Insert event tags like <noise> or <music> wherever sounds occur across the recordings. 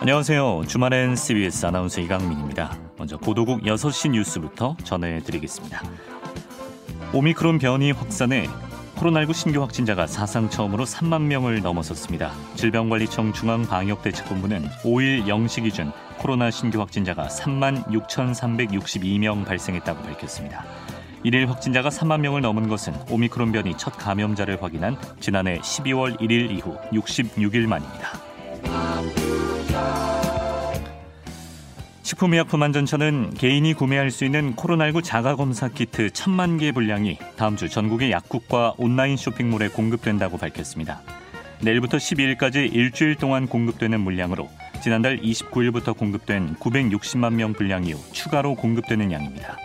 안녕하세요. 주말엔 CBS 아나운서 이강민입니다. 먼저 보도국 6시 뉴스부터 전해드리겠습니다. 오미크론 변이 확산에 코로나19 신규 확진자가 사상 처음으로 3만 명을 넘어섰습니다. 질병관리청 중앙방역대책본부는 5일 0시 기준 코로나 신규 확진자가 3만 6,362명 발생했다고 밝혔습니다. 1일 확진자가 3만 명을 넘은 것은 오미크론 변이 첫 감염자를 확인한 지난해 12월 1일 이후 66일 만입니다. 식품의약품안전처는 개인이 구매할 수 있는 코로나19 자가검사 키트 천만 개 분량이 다음 주 전국의 약국과 온라인 쇼핑몰에 공급된다고 밝혔습니다. 내일부터 12일까지 일주일 동안 공급되는 물량으로 지난달 29일부터 공급된 960만 명 분량 이후 추가로 공급되는 양입니다.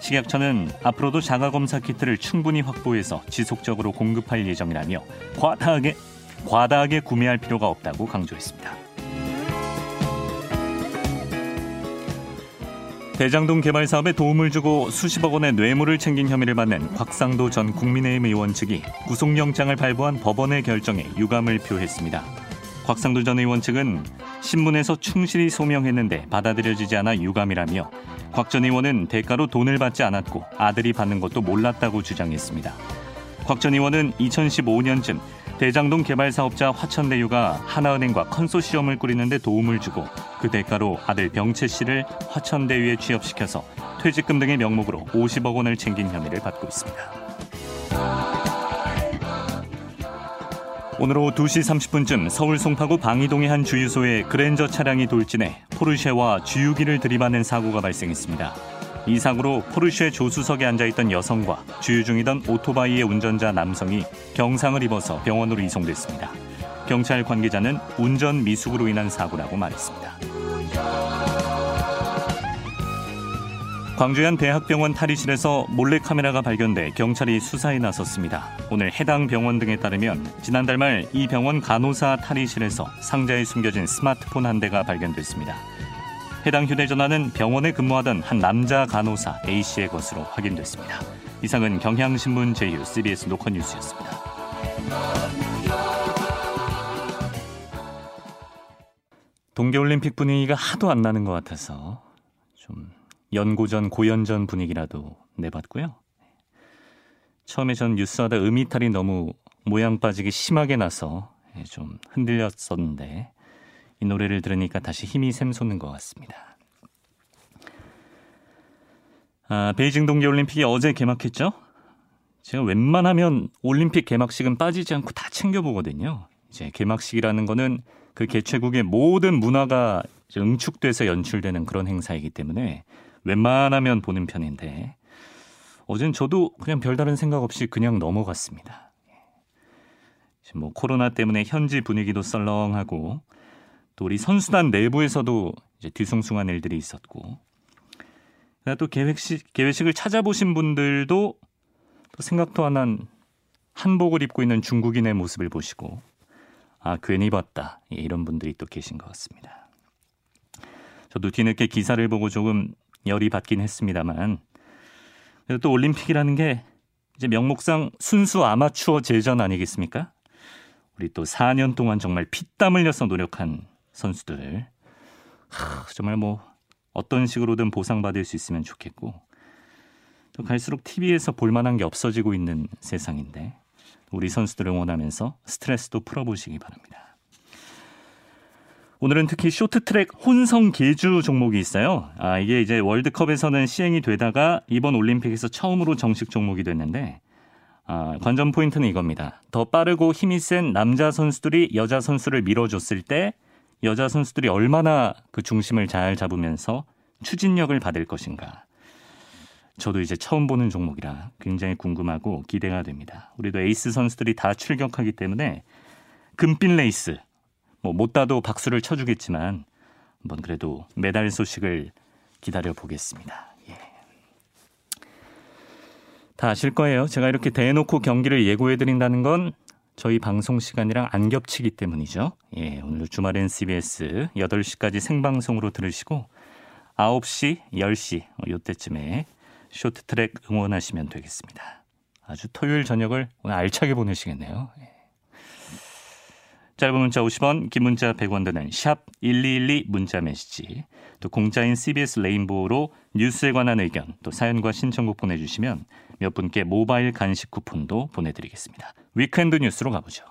식약처는 앞으로도 자가검사 키트를 충분히 확보해서 지속적으로 공급할 예정이라며 과다하게, 과다하게 구매할 필요가 없다고 강조했습니다. 대장동 개발 사업에 도움을 주고 수십억 원의 뇌물을 챙긴 혐의를 받는 곽상도 전 국민의힘 의원 측이 구속영장을 발부한 법원의 결정에 유감을 표했습니다. 곽상도 전 의원 측은 신문에서 충실히 소명했는데 받아들여지지 않아 유감이라며 곽 전 의원은 대가로 돈을 받지 않았고 아들이 받는 것도 몰랐다고 주장했습니다. 곽 전 의원은 2015년쯤 대장동 개발 사업자 화천대유가 하나은행과 컨소시엄을 꾸리는데 도움을 주고 그 대가로 아들 병채 씨를 화천대유에 취업시켜서 퇴직금 등의 명목으로 50억 원을 챙긴 혐의를 받고 있습니다. 오늘 오후 2시 30분쯤 서울 송파구 방이동의 한 주유소에 그랜저 차량이 돌진해 포르쉐와 주유기를 들이받는 사고가 발생했습니다. 이 사고로 포르쉐 조수석에 앉아있던 여성과 주유 중이던 오토바이의 운전자 남성이 경상을 입어서 병원으로 이송됐습니다. 경찰 관계자는 운전 미숙으로 인한 사고라고 말했습니다. 광주의 한 대학병원 탈의실에서 몰래카메라가 발견돼 경찰이 수사에 나섰습니다. 오늘 해당 병원 등에 따르면 지난달 말 이 병원 간호사 탈의실에서 상자에 숨겨진 스마트폰 한 대가 발견됐습니다. 해당 휴대전화는 병원에 근무하던 한 남자 간호사 A씨의 것으로 확인됐습니다. 이상은 경향신문 제휴 CBS 노컷뉴스였습니다. 동계올림픽 분위기가 하도 안 나는 것 같아서 좀 연고전 고연전 분위기라도 내봤고요. 처음에 전 뉴스하다 음이탈이 너무 모양 빠지기 심하게 나서 좀 흔들렸었는데 이 노래를 들으니까 다시 힘이 샘솟는 것 같습니다. 아, 베이징 동계올림픽이 어제 개막했죠? 제가 웬만하면 올림픽 개막식은 빠지지 않고 다 챙겨보거든요. 이제 개막식이라는 거는 그 개최국의 모든 문화가 응축돼서 연출되는 그런 행사이기 때문에 웬만하면 보는 편인데 어젠 저도 그냥 별다른 생각 없이 그냥 넘어갔습니다. 지금 뭐 코로나 때문에 현지 분위기도 썰렁하고 또 우리 선수단 내부에서도 이제 뒤숭숭한 일들이 있었고 또 계획식 계획식을 찾아보신 분들도 또 생각도 안 한 한복을 입고 있는 중국인의 모습을 보시고 아 괜히 봤다 예, 이런 분들이 또 계신 것 같습니다. 저도 뒤늦게 기사를 보고 조금 열이 받긴 했습니다만 또 올림픽이라는 게 이제 명목상 순수 아마추어 제전 아니겠습니까? 우리 또 4년 동안 정말 피땀 흘려서 노력한 선수들 하, 정말 뭐 어떤 식으로든 보상받을 수 있으면 좋겠고 또 갈수록 TV에서 볼만한 게 없어지고 있는 세상인데 우리 선수들을 응원하면서 스트레스도 풀어보시기 바랍니다. 오늘은 특히 쇼트트랙 혼성 계주 종목이 있어요. 아, 이게 이제 월드컵에서는 시행이 되다가 이번 올림픽에서 처음으로 정식 종목이 됐는데 아, 관전 포인트는 이겁니다. 더 빠르고 힘이 센 남자 선수들이 여자 선수를 밀어줬을 때 여자 선수들이 얼마나 그 중심을 잘 잡으면서 추진력을 받을 것인가. 저도 이제 처음 보는 종목이라 굉장히 궁금하고 기대가 됩니다. 우리도 에이스 선수들이 다 출격하기 때문에 금빛 레이스 뭐못 따도 박수를 쳐주겠지만 한번 그래도 메달 소식을 기다려 보겠습니다. 예. 다 아실 거예요. 제가 이렇게 대놓고 경기를 예고해 드린다는 건 저희 방송 시간이랑 안 겹치기 때문이죠. 예, 오늘 주말엔 CBS 8시까지 생방송으로 들으시고 9시, 10시 요때쯤에 쇼트트랙 응원하시면 되겠습니다. 아주 토요일 저녁을 오늘 알차게 보내시겠네요. 예. 짧은 문자 50원, 긴 문자 100원 드는 샵 1212 문자 메시지. 또 공짜인 CBS 레인보우로 뉴스에 관한 의견, 또 사연과 신청곡 보내주시면 몇 분께 모바일 간식 쿠폰도 보내드리겠습니다. Weekend 뉴스로 가보죠.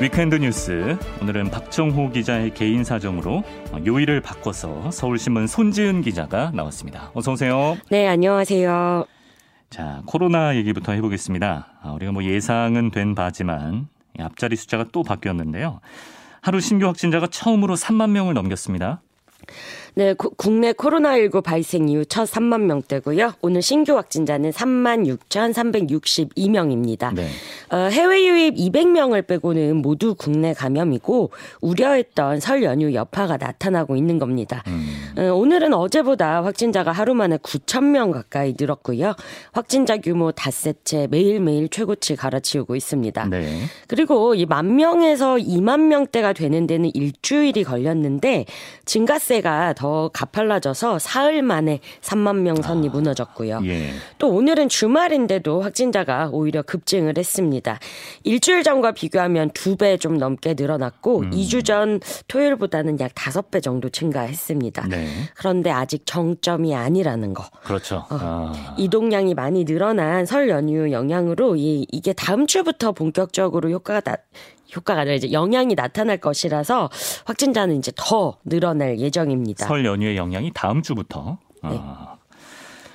Weekend 뉴스 오늘은 박정호 기자의 개인 사정으로 요일을 바꿔서 서울신문 손지은 기자가 나왔습니다. 어서 오세요. 네, 안녕하세요. 자, 코로나 얘기부터 해보겠습니다. 아, 우리가 뭐 예상은 된 바지만 앞자리 숫자가 또 바뀌었는데요. 하루 신규 확진자가 처음으로 3만 명을 넘겼습니다. 네, 구, 국내 코로나19 발생 이후 첫 3만 명대고요. 오늘 신규 확진자는 3만 6,362명입니다. 네. 어, 해외 유입 200명을 빼고는 모두 국내 감염이고 우려했던 설 연휴 여파가 나타나고 있는 겁니다. 음. 어, 오늘은 어제보다 확진자가 하루 만에 9천 명 가까이 늘었고요. 확진자 규모 닷새째 매일매일 최고치 갈아치우고 있습니다. 네. 그리고 이 만 명에서 2만 명대가 되는 데는 일주일이 걸렸는데 증가세가 더더 가팔라져서 사흘 만에 3만 명 선이 아, 무너졌고요. 예. 또 오늘은 주말인데도 확진자가 오히려 급증을 했습니다. 일주일 전과 비교하면 두 배 좀 넘게 늘어났고 음. 2주 전 토요일보다는 약 5배 정도 증가했습니다. 네. 그런데 아직 정점이 아니라는 거. 그렇죠. 어, 아. 이동량이 많이 늘어난 설 연휴 영향으로 이, 이게 다음 주부터 본격적으로 효과가 나, 효과가 아니라 이제 영향이 나타날 것이라서 확진자는 이제 더 늘어날 예정입니다. 설 연휴의 영향이 다음 주부터. 네. 아.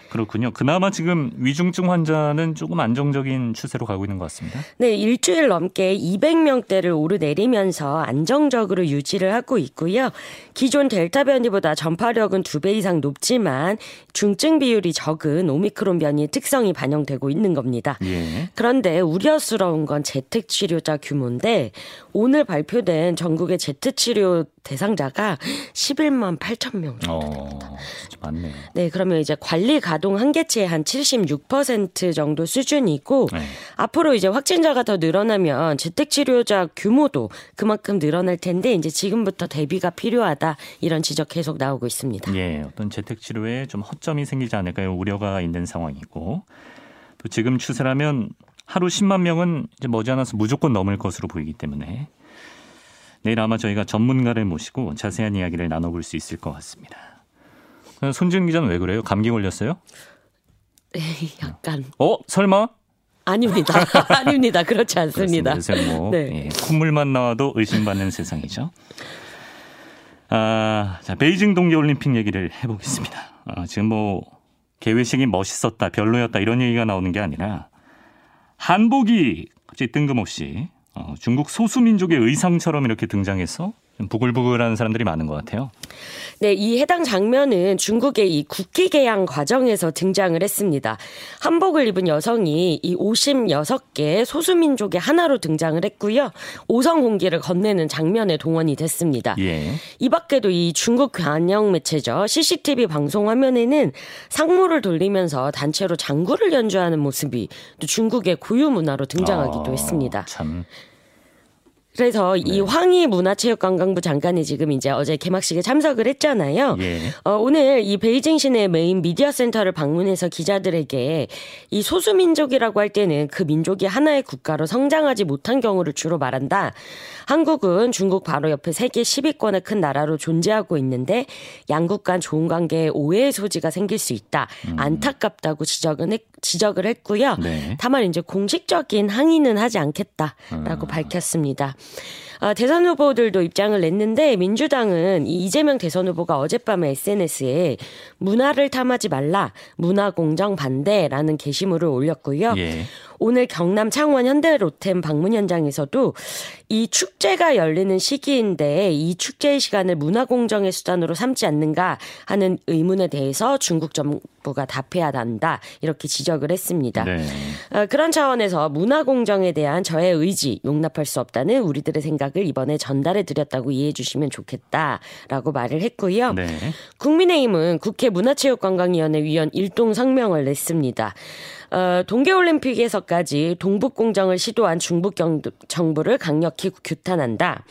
그렇군요. 그나마 지금 위중증 환자는 조금 안정적인 추세로 가고 있는 것 같습니다. 네, 일주일 넘게 200명대를 오르내리면서 안정적으로 유지를 하고 있고요. 기존 델타 변이보다 전파력은 두 배 이상 높지만 중증 비율이 적은 오미크론 변이의 특성이 반영되고 있는 겁니다. 예. 그런데 우려스러운 건 재택 치료자 규모인데 오늘 발표된 전국의 재택 치료 대상자가 11만 8천 명 정도입니다. 어, 많네요. 네, 그러면 이제 관리 가동 한계치의 한 76% 정도 수준이고 네. 앞으로 이제 확진자가 더 늘어나면 재택 치료자 규모도 그만큼 늘어날 텐데 이제 지금부터 대비가 필요하다 이런 지적 계속 나오고 있습니다. 예, 어떤 재택 치료에 좀 허점이 생기지 않을까요? 우려가 있는 상황이고 또 지금 추세라면 하루 10만 명은 이제 머지않아서 무조건 넘을 것으로 보이기 때문에 내일 아마 저희가 전문가를 모시고 자세한 이야기를 나눠볼 수 있을 것 같습니다. 손지은 기자는 왜 그래요? 감기 걸렸어요? 네, 약간. 어? 설마? 아닙니다. <laughs> 아닙니다. 그렇지 않습니다. 뭐 네. 예, 콧물만 나와도 의심받는 세상이죠. 아, 자 베이징 동계올림픽 얘기를 해보겠습니다. 아, 지금 뭐 개회식이 멋있었다, 별로였다 이런 얘기가 나오는 게 아니라 한복이 갑자기 뜬금없이 어, 중국 소수민족의 의상처럼 이렇게 등장해서 부글부글한 사람들이 많은 것 같아요. 네, 이 해당 장면은 중국의 이 국기 개양 과정에서 등장을 했습니다. 한복을 입은 여성이 이 56개 소수민족의 하나로 등장을 했고요. 오성 공기를 건네는 장면에 동원이 됐습니다. 예. 이 밖에도 이 중국 관영 매체죠. CCTV 방송 화면에는 상모를 돌리면서 단체로 장구를 연주하는 모습이 또 중국의 고유 문화로 등장하기도 어, 했습니다. 참. 그래서 네. 이 황희 문화체육관광부 장관이 지금 이제 어제 개막식에 참석을 했잖아요. 예. 어, 오늘 이 베이징 시내 메인 미디어 센터를 방문해서 기자들에게 이 소수민족이라고 할 때는 그 민족이 하나의 국가로 성장하지 못한 경우를 주로 말한다. 한국은 중국 바로 옆에 세계 10위권의 큰 나라로 존재하고 있는데 양국 간 좋은 관계에 오해의 소지가 생길 수 있다. 음. 안타깝다고 지적은 했, 지적을 했고요. 네. 다만 이제 공식적인 항의는 하지 않겠다라고 음. 밝혔습니다. 아, 대선 후보들도 입장을 냈는데 민주당은 이 이재명 대선 후보가 어젯밤에 SNS에 문화를 탐하지 말라, 문화 공정 반대라는 게시물을 올렸고요. 예. 오늘 경남 창원 현대로템 방문 현장에서도 이 축제가 열리는 시기인데 이 축제의 시간을 문화 공정의 수단으로 삼지 않는가 하는 의문에 대해서 중국 정 부가 답해야 한다 이렇게 지적을 했습니다. 네. 어, 그런 차원에서 문화 공정에 대한 저의 의지 용납할 수 없다는 우리들의 생각을 이번에 전달해 드렸다고 이해해 주시면 좋겠다라고 말을 했고요. 네. 국민의힘은 국회 문화체육관광위원회 위원 일동 성명을 냈습니다. 어, 동계올림픽에서까지 동북공정을 시도한 중국 정부를 강력히 규탄한다.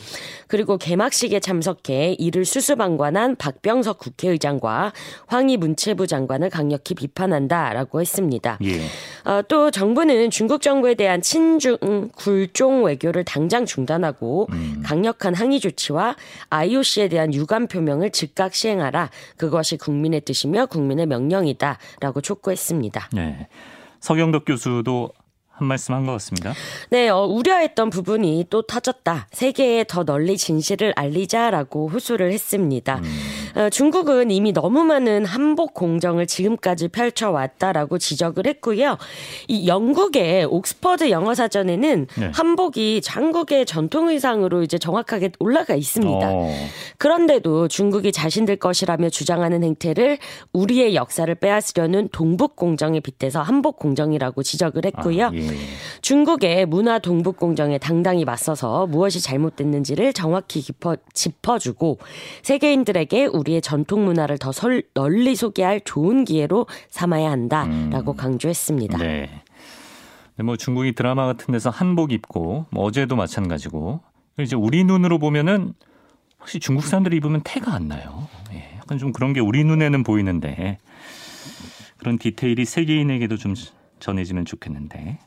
그리고 개막식에 참석해 이를 수수방관한 박병석 국회의장과 황희 문체부 장관을 강력히 비판한다라고 했습니다. 예. 어, 또 정부는 중국 정부에 대한 친중 굴종 외교를 당장 중단하고 음. 강력한 항의 조치와 IOC에 대한 유감 표명을 즉각 시행하라. 그것이 국민의 뜻이며 국민의 명령이다라고 촉구했습니다. 네. 서경덕 교수도 한 말씀 한 것 같습니다. 네, 어, 우려했던 부분이 또 터졌다. 세계에 더 널리 진실을 알리자라고 호소를 했습니다. 음. 어, 중국은 이미 너무 많은 한복 공정을 지금까지 펼쳐왔다라고 지적을 했고요. 이 영국의 옥스퍼드 영어 사전에는 네. 한복이 한국의 전통 의상으로 이제 정확하게 올라가 있습니다. 어. 그런데도 중국이 자신들 것이라며 주장하는 행태를 우리의 역사를 빼앗으려는 동북 공정에 빗대서 한복 공정이라고 지적을 했고요. 아, 예. 중국의 문화 동북 공정에 당당히 맞서서 무엇이 잘못됐는지를 정확히 짚어주고 세계인들에게 우리 의 전통 문화를 더 설, 널리 소개할 좋은 기회로 삼아야 한다라고 음. 강조했습니다. 네. 뭐 중국이 드라마 같은 데서 한복 입고 뭐 어제도 마찬가지고 이제 우리 눈으로 보면은 혹시 중국 사람들이 입으면 태가 안 나요. 예, 약간 좀 그런 게 우리 눈에는 보이는데 그런 디테일이 세계인에게도 좀 전해지면 좋겠는데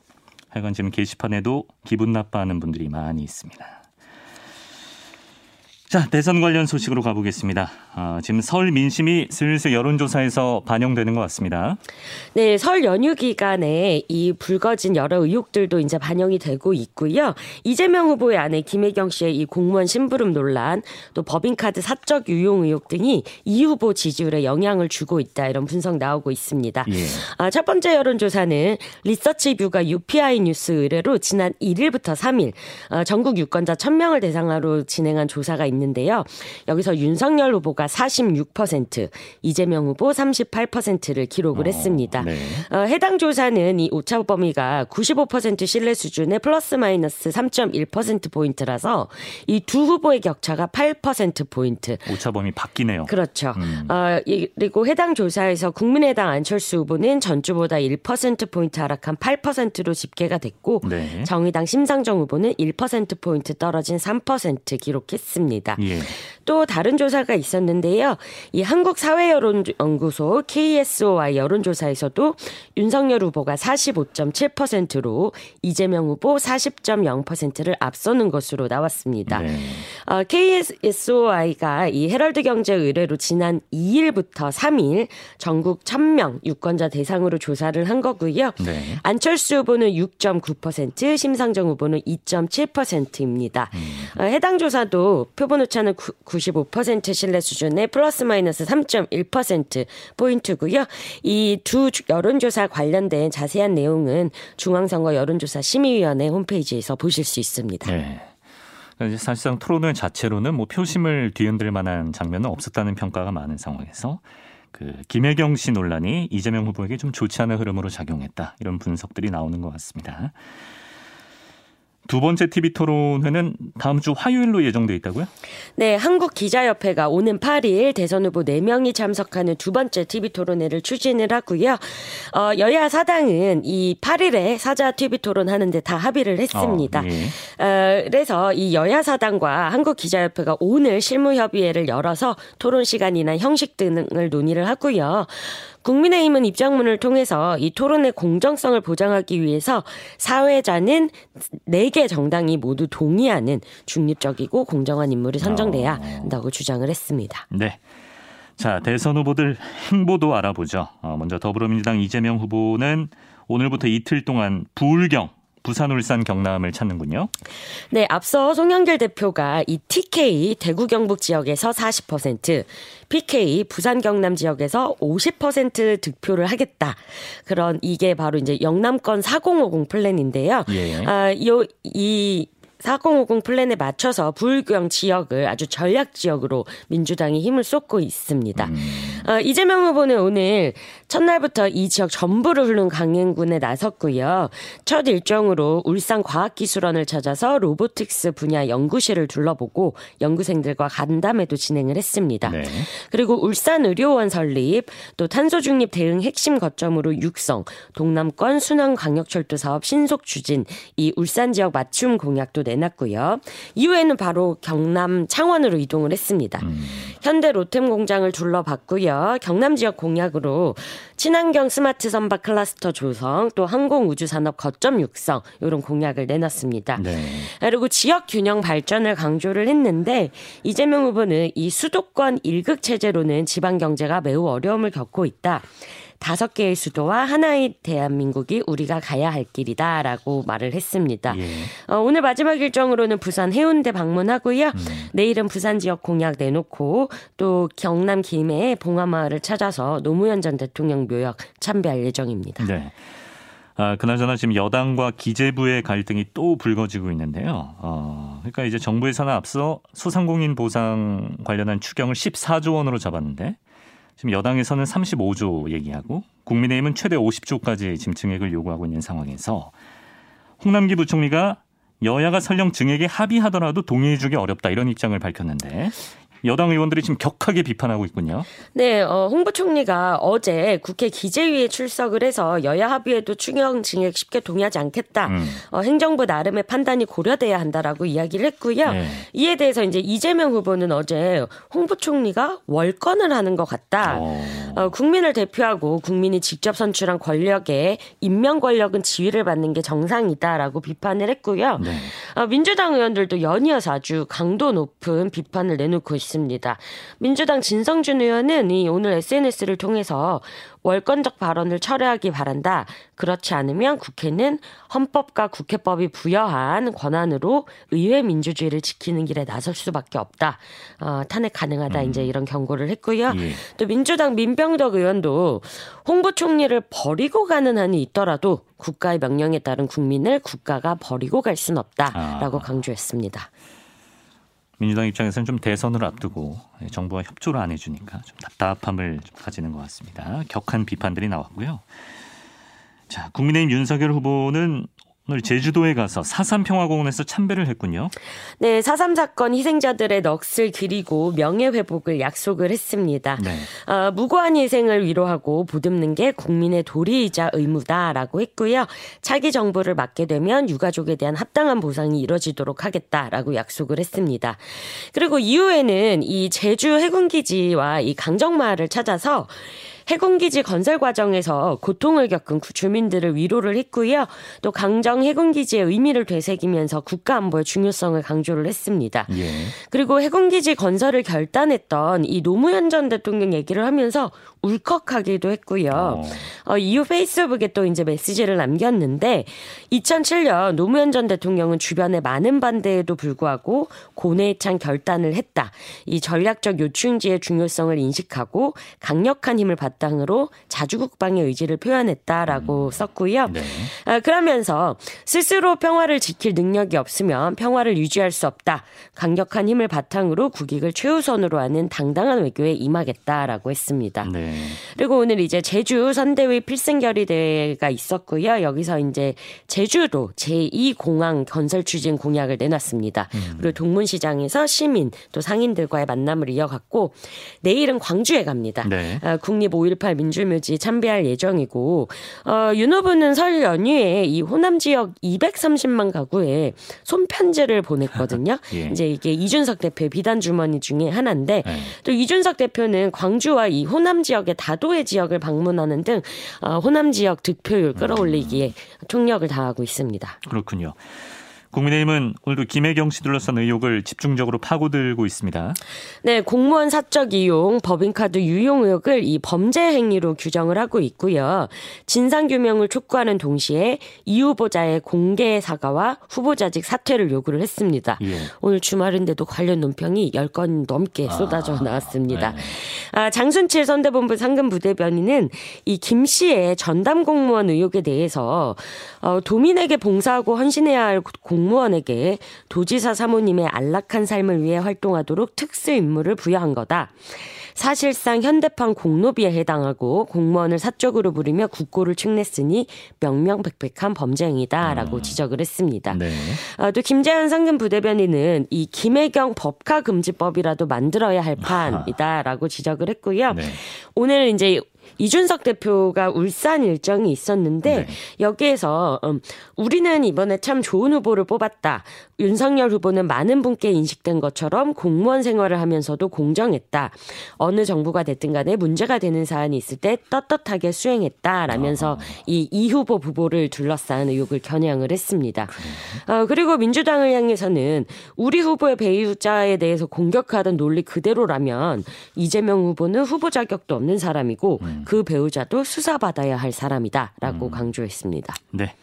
하여간 지금 게시판에도 기분 나빠하는 분들이 많이 있습니다. 자, 대선 관련 소식으로 가보겠습니다. 아, 지금 설 민심이 슬슬 여론조사에서 반영되는 것 같습니다. 네, 설 연휴 기간에 이 불거진 여러 의혹들도 이제 반영이 되고 있고요. 이재명 후보의 아내 김혜경 씨의 이 공무원 심부름 논란, 또 법인카드 사적 유용 의혹 등이 이 후보 지지율에 영향을 주고 있다 이런 분석 나오고 있습니다. 예. 아, 첫 번째 여론조사는 리서치뷰가 UPI 뉴스 의뢰로 지난 1일부터 3일 어, 전국 유권자 1000명을 대상으로 진행한 조사가 있는. 있는데요. 여기서 윤석열 후보가 46%, 이재명 후보 38%를 기록을 어, 했습니다. 네. 어, 해당 조사는 이 오차 범위가 95% 신뢰 수준의 플러스 마이너스 3.1% 포인트라서 이 두 후보의 격차가 8% 포인트. 오차 범위 밖이네요. 그렇죠. 음. 어, 그리고 해당 조사에서 국민의당 안철수 후보는 전주보다 1% 포인트 하락한 8%로 집계가 됐고 네. 정의당 심상정 후보는 1% 포인트 떨어진 3% 기록했습니다. 예. 또 다른 조사가 있었는데 요. 이 한국사회여론연구소 KSOI 여론조사에서도 윤석열 후보가 45.7%로 이재명 후보 40.0%를 앞서는 것으로 나왔습니다. 네. 어, KSOI가 이 헤럴드 경제 의뢰로 지난 2일부터 3일 전국 1000명 유권자 대상으로 조사를 한 거고요. 네. 안철수 후보는 6.9%, 심상정 후보는 2.7%입니다. 음. 어, 해당 조사도 표본 오차는 95% 신뢰 수준 의 플러스 마이너스 3.1% 포인트고요. 이 두 여론조사 관련된 자세한 내용은 중앙선거 여론조사 심의위원회 홈페이지에서 보실 수 있습니다. 네. 사실상 토론회 자체로는 뭐 표심을 뒤흔들 만한 장면은 없었다는 평가가 많은 상황에서 그 김혜경 씨 논란이 이재명 후보에게 좀 좋지 않은 흐름으로 작용했다 이런 분석들이 나오는 것 같습니다. 두 번째 TV 토론회는 다음 주 화요일로 예정돼 있다고요? 네, 한국 기자협회가 오는 8일 대선 후보 4명이 참석하는 두 번째 TV 토론회를 추진을 하고요. 어, 여야 사당은 이 8일에 사자 TV 토론 하는데 다 합의를 했습니다. 어, 예. 어, 그래서 이 여야 사당과 한국 기자협회가 오늘 실무 협의회를 열어서 토론 시간이나 형식 등을 논의를 하고요. 국민의힘은 입장문을 통해서 이 토론의 공정성을 보장하기 위해서 사회자는 4개 정당이 모두 동의하는 중립적이고 공정한 인물이 선정돼야 어. 한다고 주장을 했습니다. 네. 자, 대선 후보들 행보도 알아보죠. 어, 먼저 더불어민주당 이재명 후보는 오늘부터 이틀 동안 부울경 부산, 울산, 경남을 찾는군요. 네, 앞서 송영길 대표가 이 TK 대구 경북 지역에서 40%, PK 부산 경남 지역에서 50% 득표를 하겠다. 그런 이게 바로 이제 영남권 4050 플랜인데요. 예. 아, 요 이 4050 플랜에 맞춰서 불경 지역을 아주 전략 지역으로 민주당이 힘을 쏟고 있습니다. 음. 어, 이재명 후보는 오늘 첫날부터 이 지역 전부를 흐른 강행군에 나섰고요. 첫 일정으로 울산 과학기술원을 찾아서 로보틱스 분야 연구실을 둘러보고 연구생들과 간담회도 진행을 했습니다. 네. 그리고 울산 의료원 설립, 또 탄소 중립 대응 핵심 거점으로 육성, 동남권 순환 광역철도 사업 신속 추진, 이 울산 지역 맞춤 공약도 내놨고요. 이후에는 바로 경남 창원으로 이동을 했습니다. 음. 현대 로템 공장을 둘러봤고요. 경남 지역 공약으로 친환경 스마트 선박 클러스터 조성, 또 항공 우주 산업 거점 육성 이런 공약을 내놨습니다. 네. 그리고 지역 균형 발전을 강조를 했는데 이재명 후보는 이 수도권 일극 체제로는 지방 경제가 매우 어려움을 겪고 있다. 다섯 개의 수도와 하나의 대한민국이 우리가 가야 할 길이다 라고 말을 했습니다. 예. 어, 오늘 마지막 일정으로는 부산 해운대 방문하고요. 음. 내일은 부산 지역 공약 내놓고 또 경남 김해 봉화마을을 찾아서 노무현 전 대통령 묘역 참배할 예정입니다. 네. 아, 그나저나 지금 여당과 기재부의 갈등이 또 불거지고 있는데요. 어, 그러니까 이제 정부에서는 앞서 소상공인 보상 관련한 추경을 14조 원으로 잡았는데 지금 여당에서는 35조 얘기하고 국민의힘은 최대 50조까지 지금 증액을 요구하고 있는 상황에서 홍남기 부총리가 여야가 설령 증액에 합의하더라도 동의해주기 어렵다 이런 입장을 밝혔는데 여당 의원들이 지금 격하게 비판하고 있군요. 네, 어, 홍 부총리가 어제 국회 기재위에 출석을 해서 여야 합의에도 추경 증액 쉽게 동의하지 않겠다. 음. 어, 행정부 나름의 판단이 고려돼야 한다라고 이야기를 했고요. 네. 이에 대해서 이제 이재명 후보는 어제 홍 부총리가 월권을 하는 것 같다. 어. 어, 국민을 대표하고 국민이 직접 선출한 권력에 임명 권력은 지위를 받는 게 정상이다라고 비판을 했고요. 네. 어, 민주당 의원들도 연이어서 아주 강도 높은 비판을 내놓고 있습니다. 있습니다. 민주당 진성준 의원은 이 오늘 SNS를 통해서 월권적 발언을 철회하기 바란다. 그렇지 않으면 국회는 헌법과 국회법이 부여한 권한으로 의회 민주주의를 지키는 길에 나설 수밖에 없다. 어, 탄핵 가능하다. 음. 이제 이런 경고를 했고요. 예. 또 민주당 민병덕 의원도 홍보 총리를 버리고 가는 한이 있더라도 국가의 명령에 따른 국민을 국가가 버리고 갈 수는 없다라고 아. 강조했습니다. 민주당 입장에서는 좀 대선을 앞두고 정부가 협조를 안 해주니까 좀 답답함을 좀 가지는 것 같습니다. 격한 비판들이 나왔고요. 자, 국민의힘 윤석열 후보는 오늘 제주도에 가서 4.3 평화공원에서 참배를 했군요. 네, 4.3 사건 희생자들의 넋을 기리고 명예회복을 약속을 했습니다. 네. 어, 무고한 희생을 위로하고 보듬는 게 국민의 도리이자 의무다라고 했고요. 차기 정부를 맡게 되면 유가족에 대한 합당한 보상이 이뤄지도록 하겠다라고 약속을 했습니다. 그리고 이후에는 이 제주 해군기지와 이 강정마을을 찾아서 해군기지 건설 과정에서 고통을 겪은 주민들을 위로를 했고요. 또 강정 해군기지의 의미를 되새기면서 국가안보의 중요성을 강조를 했습니다. 예. 그리고 해군기지 건설을 결단했던 이 노무현 전 대통령 얘기를 하면서 울컥하기도 했고요. 어. 어, 이후 페이스북에 또 이제 메시지를 남겼는데 2007년 노무현 전 대통령은 주변의 많은 반대에도 불구하고 고뇌에 찬 결단을 했다. 이 전략적 요충지의 중요성을 인식하고 강력한 힘을 바탕으로 자주국방의 의지를 표현했다라고 음. 썼고요. 네. 아, 그러면서 스스로 평화를 지킬 능력이 없으면 평화를 유지할 수 없다. 강력한 힘을 바탕으로 국익을 최우선으로 하는 당당한 외교에 임하겠다라고 했습니다. 네. 그리고 오늘 이제 제주 선대위 필승결의 대회가 있었고요. 여기서 이제 제주도 제2공항 건설 추진 공약을 내놨습니다. 음. 그리고 동문시장에서 시민 또 상인들과의 만남을 이어갔고 내일은 광주에 갑니다. 네. 어, 국립 5.18 민주묘지 참배할 예정이고 어, 윤 후보는 설 연휴에 이 호남 지역 230만 가구에 손편지를 보냈거든요. <laughs> 예. 이제 이게 이준석 대표의 비단 주머니 중에 하나인데 네. 또 이준석 대표는 광주와 이 호남 지역 지역의 다도해 지역을 방문하는 등 어, 호남 지역 득표율 끌어올리기에 총력을 다하고 있습니다. 그렇군요. 국민의힘은 오늘도 김혜경 씨 둘러싼 의혹을 집중적으로 파고들고 있습니다. 네, 공무원 사적 이용, 법인카드 유용 의혹을 이 범죄 행위로 규정을 하고 있고요. 진상 규명을 촉구하는 동시에 이 후보자의 공개 사과와 후보자직 사퇴를 요구를 했습니다. 예. 오늘 주말인데도 관련 논평이 10건 넘게 쏟아져 아, 나왔습니다. 네. 아, 장순칠 선대본부 상근 부대변인은 이 김 씨의 전담 공무원 의혹에 대해서 어, 도민에게 봉사하고 헌신해야 할 공 무원에게 도지사 사모님의 안락한 삶을 위해 활동하도록 특수 임무를 부여한 거다. 사실상 현대판 공로비에 해당하고 공무원을 사적으로 부리며 국고를 축냈으니 명명백백한 범죄 행위다라고 지적을 했습니다. 네. 아, 또 김재현 상근 부대변인은 이 김혜경 법카 금지법이라도 만들어야 할 판이다라고 지적을 했고요. 네. 오늘 이제 이준석 대표가 울산 일정이 있었는데 네. 여기에서 음, 우리는 이번에 참 좋은 후보를 뽑았다. 윤석열 후보는 많은 분께 인식된 것처럼 공무원 생활을 하면서도 공정했다. 어느 정부가 됐든 간에 문제가 되는 사안이 있을 때 떳떳하게 수행했다라면서 이이 후보 부보를 둘러싼 의혹을 겨냥을 했습니다. 어, 그리고 민주당을 향해서는 우리 후보의 배우자에 대해서 공격하던 논리 그대로라면 이재명 후보는 후보 자격도 없는 사람이고 그 배우자도 수사받아야 할 사람이다라고 강조했습니다. 네.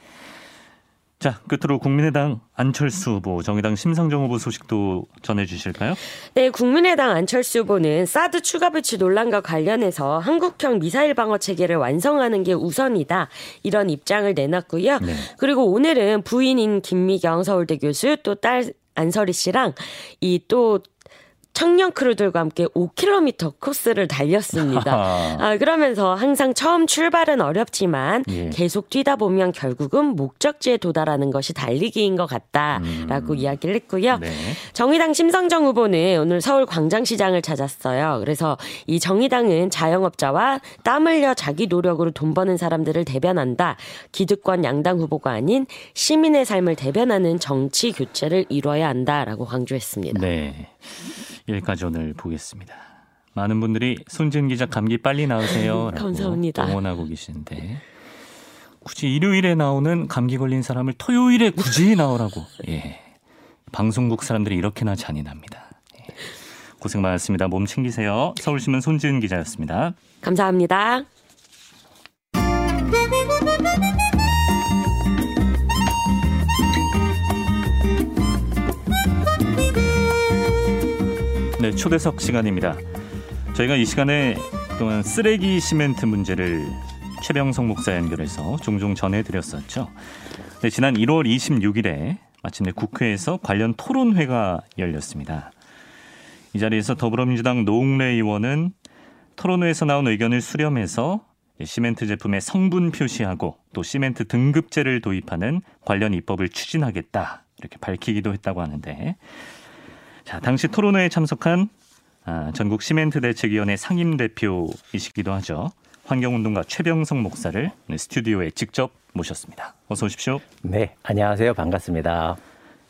자, 끝으로 국민의당 안철수 후보, 정의당 심상정 후보 소식도 전해주실까요? 네, 국민의당 안철수 후보는 사드 추가 배치 논란과 관련해서 한국형 미사일 방어 체계를 완성하는 게 우선이다. 이런 입장을 내놨고요. 네. 그리고 오늘은 부인인 김미경 서울대 교수 또 딸 안설희 씨랑 이또 청년 크루들과 함께 5km 코스를 달렸습니다. <laughs> 아, 그러면서 항상 처음 출발은 어렵지만 예. 계속 뛰다 보면 결국은 목적지에 도달하는 것이 달리기인 것 같다라고 이야기를 했고요. 네. 정의당 심상정 후보는 오늘 서울 광장시장을 찾았어요. 그래서 이 정의당은 자영업자와 땀 흘려 자기 노력으로 돈 버는 사람들을 대변한다. 기득권 양당 후보가 아닌 시민의 삶을 대변하는 정치 교체를 이뤄야 한다라고 강조했습니다. 네. 여기까지 오늘 보겠습니다. 많은 분들이 손진 기자 감기 빨리 나으세요라고 <laughs> 감사합니다. 응원하고 계시는데 굳이 일요일에 나오는 감기 걸린 사람을 토요일에 굳이 나오라고 예. 방송국 사람들이 이렇게나 잔인합니다. 예. 고생 많았습니다. 몸 챙기세요. 서울신문 손지은 기자였습니다. 감사합니다. 네, 초대석 시간입니다. 저희가 이 시간에 또한 쓰레기 시멘트 문제를 최병성 목사 연결해서 종종 전해드렸었죠. 네, 지난 1월 26일에 마침내 국회에서 관련 토론회가 열렸습니다. 이 자리에서 더불어민주당 노웅래 의원은 토론회에서 나온 의견을 수렴해서 시멘트 제품의 성분 표시하고 또 시멘트 등급제를 도입하는 관련 입법을 추진하겠다 이렇게 밝히기도 했다고 하는데 자, 당시 토론회에 참석한 아, 전국 시멘트 대책위원회 상임 대표이시기도 하죠. 환경운동가 최병성 목사를 스튜디오에 직접 모셨습니다. 어서 오십시오. 네, 안녕하세요. 반갑습니다.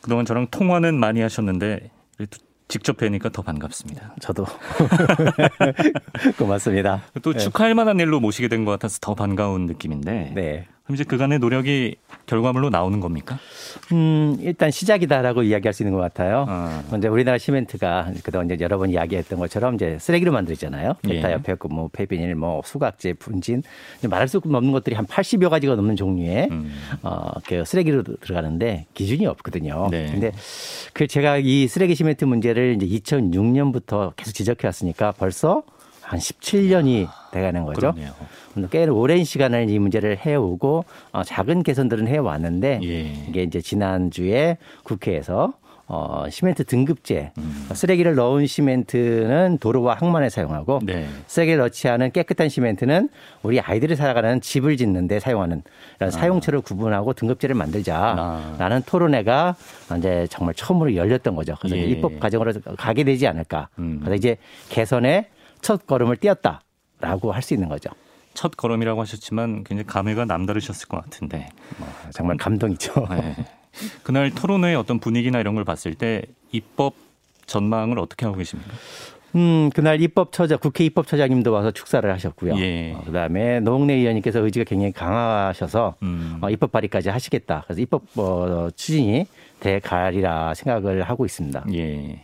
그동안 저랑 통화는 많이 하셨는데 직접 뵈니까 더 반갑습니다. 저도 <laughs> 고맙습니다. 또 축하할 만한 일로 모시게 된 것 같아서 더 반가운 느낌인데 네. 그럼 이제 그간의 노력이 결과물로 나오는 겁니까? 음, 일단 시작이다라고 이야기할 수 있는 것 같아요. 아. 먼저 우리나라 시멘트가 그동안 이제 여러 번 이야기했던 것처럼 이제 쓰레기로 만들잖아요. 예. 베타 옆에 뭐 폐비닐, 뭐 수각제, 분진 말할 수 없는 것들이 한 80여 가지가 넘는 종류의 음. 어, 그 쓰레기로 들어가는데 기준이 없거든요. 네. 근데 그 제가 이 쓰레기 시멘트 문제를 이제 2006년부터 계속 지적해 왔으니까 벌써 한 17년이 돼가는 거죠. 그러네요. 꽤 오랜 시간을 이 문제를 해오고 어, 작은 개선들은 해왔는데 예. 이게 이제 지난 주에 국회에서 어, 시멘트 등급제 음. 쓰레기를 넣은 시멘트는 도로와 항만에 사용하고 네. 쓰레기를 넣지 않은 깨끗한 시멘트는 우리 아이들이 살아가는 집을 짓는데 사용하는 이런 사용처를 구분하고 등급제를 아. 만들자라는 토론회가 이제 정말 처음으로 열렸던 거죠. 그래서 예. 입법 과정으로 가게 되지 않을까. 음. 그래서 이제 개선의 첫 걸음을 띄었다라고 할 수 있는 거죠. 첫 걸음이라고 하셨지만 굉장히 감회가 남다르셨을 것 같은데 정말 감동이죠. 네. 그날 토론회 어떤 분위기나 이런 걸 봤을 때 입법 전망을 어떻게 하고 계십니까? 음, 그날 입법처장, 국회 입법처장님도 와서 축사를 하셨고요. 예. 어, 그다음에 노웅래 의원님께서 의지가 굉장히 강하셔서 음. 어, 입법 발의까지 하시겠다. 그래서 입법 어, 추진이 돼 가리라 생각을 하고 있습니다. 예.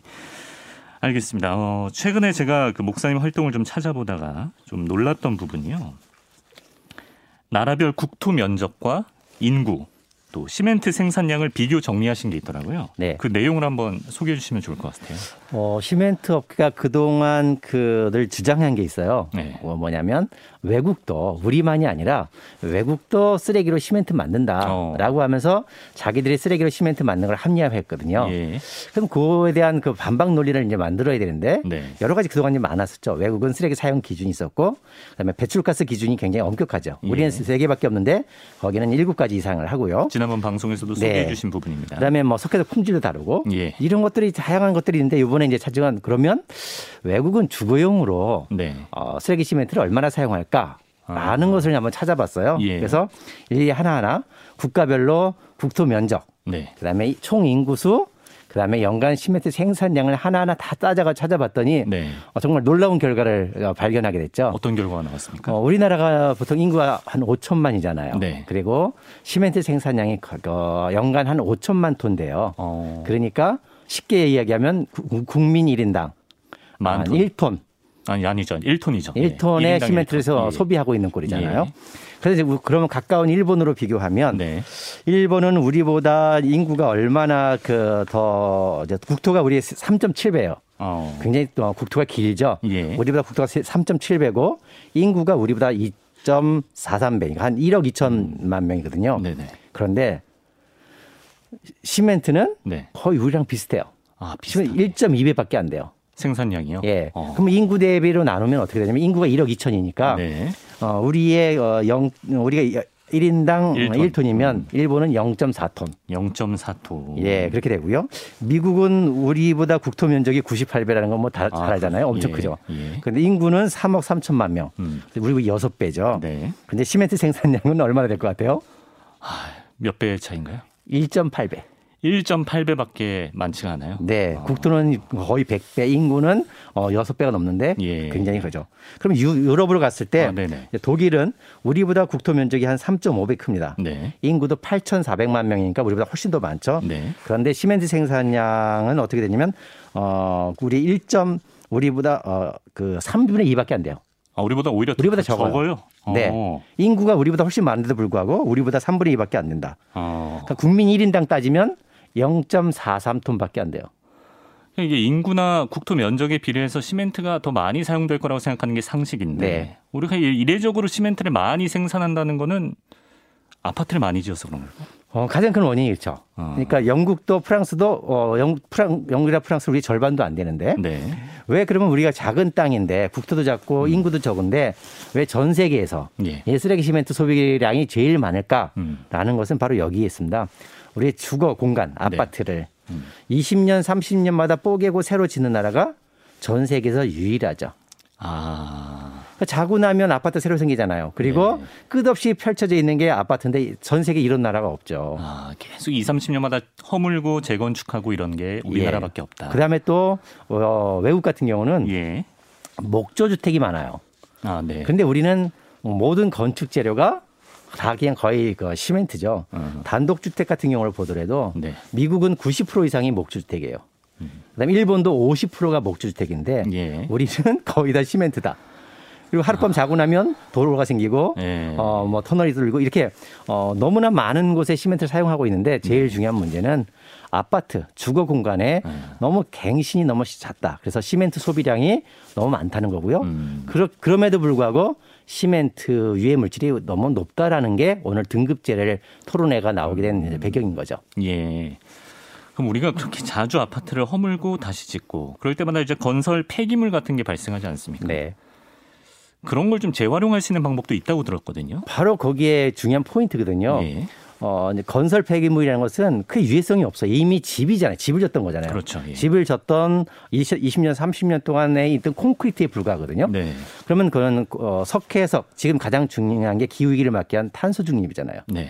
알겠습니다. 어, 최근에 제가 그 목사님 활동을 좀 찾아보다가 좀 놀랐던 부분이요. 나라별 국토 면적과 인구 또 시멘트 생산량을 비교 정리하신 게 있더라고요. 네. 그 내용을 한번 소개해 주시면 좋을 것 같아요. 어, 시멘트 업계가 그동안 그늘 주장한 게 있어요. 네. 어, 뭐냐면 외국도 우리만이 아니라 외국도 쓰레기로 시멘트 만든다라고 어. 하면서 자기들이 쓰레기로 시멘트 만드는 걸 합리화했거든요. 예. 그럼 그거에 대한 그 반박 논리를 이제 만들어야 되는데 네. 여러 가지 그동안 많았었죠. 외국은 쓰레기 사용 기준이 있었고 그다음에 배출가스 기준이 굉장히 엄격하죠. 예. 우리는 세 개밖에 없는데 거기는 일곱 가지 이상을 하고요. 지난 번 방송에서도 네. 소개해 주신 부분입니다. 그다음에 뭐 석회도 품질도 다르고 예. 이런 것들이 다양한 것들이 있는데 이번에 이제 찾은 그러면 외국은 주거용으로 네. 어, 쓰레기 시멘트를 얼마나 사용할까? 라는 것을 한번 찾아봤어요. 아. 예. 그래서 일일이 하나하나 국가별로 국토 면적, 네. 그다음에 총 인구수, 그다음에 연간 시멘트 생산량을 하나하나 다 따져가 찾아봤더니 네. 어, 정말 놀라운 결과를 어, 발견하게 됐죠. 어떤 결과가 나왔습니까? 어, 우리나라가 보통 인구가 한 5천만이잖아요. 네. 그리고 시멘트 생산량이 어, 연간 한 5천만 톤대요. 어, 그러니까 쉽게 이야기하면 구- 국민 1인당 만한 톤. 1톤, 아니 아니죠. 1톤이죠. 1톤의 시멘트를 서 소비하고 있는 꼴이잖아요. 예. 그래서 이제 그러면 가까운 일본으로 비교하면 네. 일본은 우리보다 인구가 얼마나 그 더 국토가 우리 3.7배예요. 어. 굉장히 또 국토가 길죠. 예. 우리보다 국토가 3.7배고 인구가 우리보다 2.43배, 한 1억 2천만 명이거든요. 네네. 그런데 시멘트는 네. 거의 우리랑 비슷해요. 아, 시멘트 1.2배밖에 안 돼요. 생산량이요? 예. 어. 그럼 인구 대비로 나누면 어떻게 되냐면 인구가 1억 2천이니까 네. 어, 우리의 어, 영, 우리가 1인당 일 톤. 1톤이면 일본은 0.4톤. 0.4톤. 예, 그렇게 되고요. 미국은 우리보다 국토 면적이 98배라는 건뭐다잘 아, 알잖아요. 엄청 예, 크죠. 예. 근데 인구는 3억 3천만 명. 음. 우리 6배죠. 네. 근데 시멘트 생산량은 얼마나 될 것 같아요? 몇배 차인가요? 1.8배. 1.8배밖에 많지가 않아요. 네, 국토는 거의 100배, 인구는 어 6배가 넘는데 예. 굉장히 크죠. 그럼 유, 유럽으로 갔을 때 아, 독일은 우리보다 국토 면적이 한 3.5배 큽니다. 네. 인구도 8,400만 명이니까 우리보다 훨씬 더 많죠. 네. 그런데 시멘트 생산량은 어떻게 되냐면 어 우리 1. 우리보다 어그 3분의 2밖에 안 돼요. 아, 우리보다 오히려 우리보다 더 적어요. 네. 어. 인구가 우리보다 훨씬 많은데도 불구하고 우리보다 3분의 2밖에 안 된다. 어. 그러니까 국민 1인당 따지면 0.43톤밖에 안 돼요. 이게 인구나 국토 면적에 비례해서 시멘트가 더 많이 사용될 거라고 생각하는 게 상식인데 네. 우리가 이례적으로 시멘트를 많이 생산한다는 거는 아파트를 많이 지어서 그런 거예요. 어, 가장 큰 원인이 있죠. 어. 그러니까 영국도 프랑스도 어, 영, 프랑, 영국이나 프랑스 우리 절반도 안 되는데 네. 왜 그러면 우리가 작은 땅인데 국토도 작고 인구도 적은데 왜 전 세계에서 예. 이 쓰레기 시멘트 소비량이 제일 많을까라는 음. 것은 바로 여기에 있습니다. 우리의 주거 공간 네. 아파트를 음. 20년 30년마다 뽀개고 새로 짓는 나라가 전 세계에서 유일하죠. 아. 그러니까 자고 나면 아파트 새로 생기잖아요. 그리고 네. 끝없이 펼쳐져 있는 게 아파트인데 전 세계 이런 나라가 없죠. 아, 계속 2, 30년마다 허물고 재건축하고 이런 게 우리나라밖에 없다. 예. 그다음에 또 어, 외국 같은 경우는 예. 목조 주택이 많아요. 아, 네. 근데 우리는 모든 건축 재료가 다 그냥 거의 그 시멘트죠. 어. 단독 주택 같은 경우를 보더라도 네. 미국은 90% 이상이 목조 주택이에요. 그다음에 일본도 50%가 목조 주택인데 예. 우리는 <laughs> 거의 다 시멘트다. 그리고 하룻밤 자고 나면 도로가 생기고 예. 어뭐 터널이 들고 이렇게 어 너무나 많은 곳에 시멘트를 사용하고 있는데 네. 제일 중요한 문제는 아파트 주거 공간에 네. 너무 갱신이 너무 잦다. 그래서 시멘트 소비량이 너무 많다는 거고요. 음. 그러, 그럼에도 불구하고 시멘트 유해 물질이 너무 높다라는 게 오늘 등급제를 토론회가 나오게 된 음. 배경인 거죠. 예. 그럼 우리가 그렇게 자주 아파트를 허물고 다시 짓고 그럴 때마다 이제 건설 폐기물 같은 게 발생하지 않습니까? 네. 그런 걸 좀 재활용할 수 있는 방법도 있다고 들었거든요. 바로 거기에 중요한 포인트거든요. 예. 어, 건설 폐기물이라는 것은 그 유해성이 없어요. 이미 집이잖아요. 집을 졌던 거잖아요. 그렇죠. 예. 집을 졌던 20, 20 년, 30년 동안에 있던 콘크리트에 불과하거든요. 네. 그러면 그건 어, 석회석 지금 가장 중요한 게 기후 위기를 막기 위한 탄소 중립이잖아요. 네.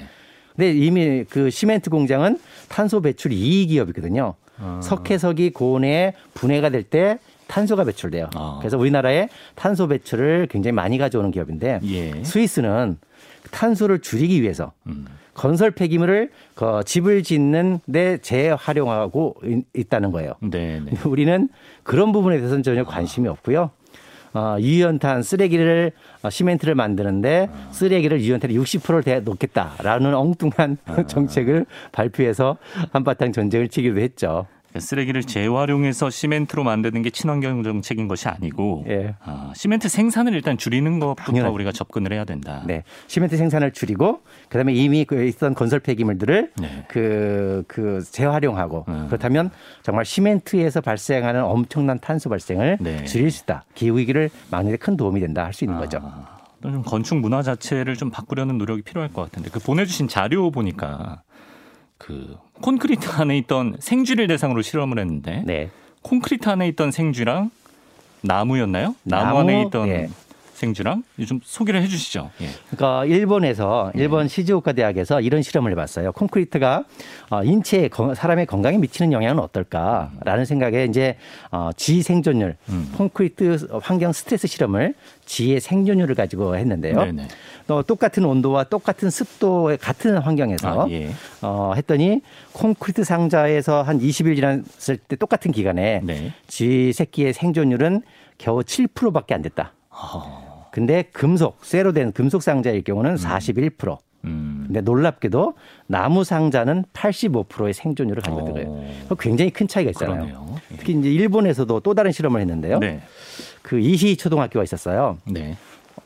근데 이미 그 시멘트 공장은 탄소 배출 2위 기업이거든요. 아. 석회석이 고온에 분해가 될 때 탄소가 배출돼요. 아. 그래서 우리나라에 탄소 배출을 굉장히 많이 가져오는 기업인데 예. 스위스는 탄소를 줄이기 위해서 음. 건설 폐기물을 그 집을 짓는 데 재활용하고 있다는 거예요. 네, 네. <laughs> 우리는 그런 부분에 대해서는 전혀 관심이 없고요. 어, 유연탄 쓰레기를 어, 시멘트를 만드는데 쓰레기를 유연탄에 60%를 놓겠다라는 엉뚱한 <laughs> 정책을 발표해서 한바탕 전쟁을 치기도 했죠. 쓰레기를 재활용해서 시멘트로 만드는 게 친환경 정책인 것이 아니고 예. 아, 시멘트 생산을 일단 줄이는 것부터 당연하죠. 우리가 접근을 해야 된다. 네. 시멘트 생산을 줄이고 그다음에 이미 그 있던 건설 폐기물들을 네. 그, 그 재활용하고 음. 그렇다면 정말 시멘트에서 발생하는 엄청난 탄소 발생을 네. 줄일 수 있다. 기후 위기를 막는 데 큰 도움이 된다 할 수 있는 거죠. 아, 좀 건축 문화 자체를 좀 바꾸려는 노력이 필요할 것 같은데 그 보내주신 자료 보니까 그 콘크리트 안에 있던 생쥐를 대상으로 실험을 했는데 네. 콘크리트 안에 있던 생쥐랑 나무였나요? 나무, 나무, 안에 있던 예. 생쥐랑 좀 소개를 해주시죠. 예. 그러니까 일본에서 일본 시즈오카 대학에서 이런 실험을 해봤어요. 콘크리트가 어, 인체에 건- 사람의 건강에 미치는 영향은 어떨까라는 생각에 이제 어, 쥐 생존율, 음. 콘크리트 환경 스트레스 실험을 쥐의 생존율을 가지고 했는데요. 네네. 또 똑같은 온도와 똑같은 습도의 같은 환경에서 아, 예. 어, 했더니 콘크리트 상자에서 한 20일 지났을 때 똑같은 기간에 네. 쥐 새끼의 생존율은 겨우 7%밖에 안 됐다. 아, 근데 금속, 쇠로 된 금속 상자일 경우는 41%. 음. 근데 놀랍게도 나무 상자는 85%의 생존율을 가지고 거예요. 어. 굉장히 큰 차이가 있잖아요. 그러네요. 예. 특히 이제 일본에서도 또 다른 실험을 했는데요. 네. 그 이시 초등학교가 있었어요. 네.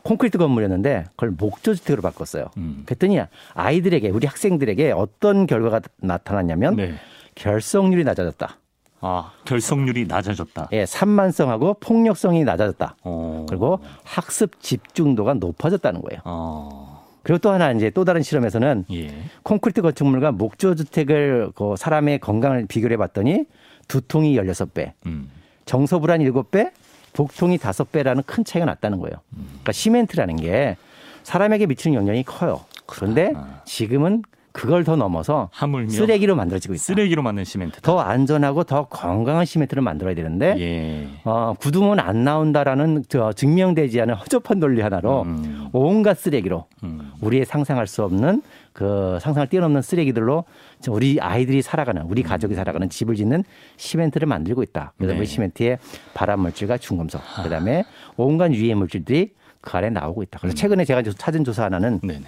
콘크리트 건물이었는데 그걸 목조주택으로 바꿨어요. 음. 그랬더니 아이들에게 우리 학생들에게 어떤 결과가 나타났냐면 네. 결석률이 낮아졌다. 아, 결석률이 낮아졌다. 예, 산만성하고 폭력성이 낮아졌다. 어. 그리고 학습 집중도가 높아졌다는 거예요. 어. 그리고 또 하나 이제 또 다른 실험에서는 예. 콘크리트 건축물과 목조 주택을 그 사람의 건강을 비교해 봤더니 두통이 16배, 음. 정서 불안 7배, 복통이 5배라는 큰 차이가 났다는 거예요. 그러니까 시멘트라는 게 사람에게 미치는 영향이 커요. 그런데 아. 지금은 그걸 더 넘어서 하물며 쓰레기로 만들어지고 있다. 쓰레기로 만든 시멘트. 더 안전하고 더 건강한 시멘트를 만들어야 되는데 예. 어, 굳으면 안 나온다라는 저 증명되지 않은 허접한 논리 하나로 음. 온갖 쓰레기로 음. 우리의 상상할 수 없는 그 상상을 뛰어넘는 쓰레기들로 저 우리 아이들이 살아가는 우리 가족이 살아가는 집을 짓는 시멘트를 만들고 있다. 그래서 네. 그 시멘트에 발암 물질과 중금속, 그다음에 온갖 유해 물질들이 그 안에 나오고 있다. 그래서 최근에 제가 찾은 조사 하나는 네네.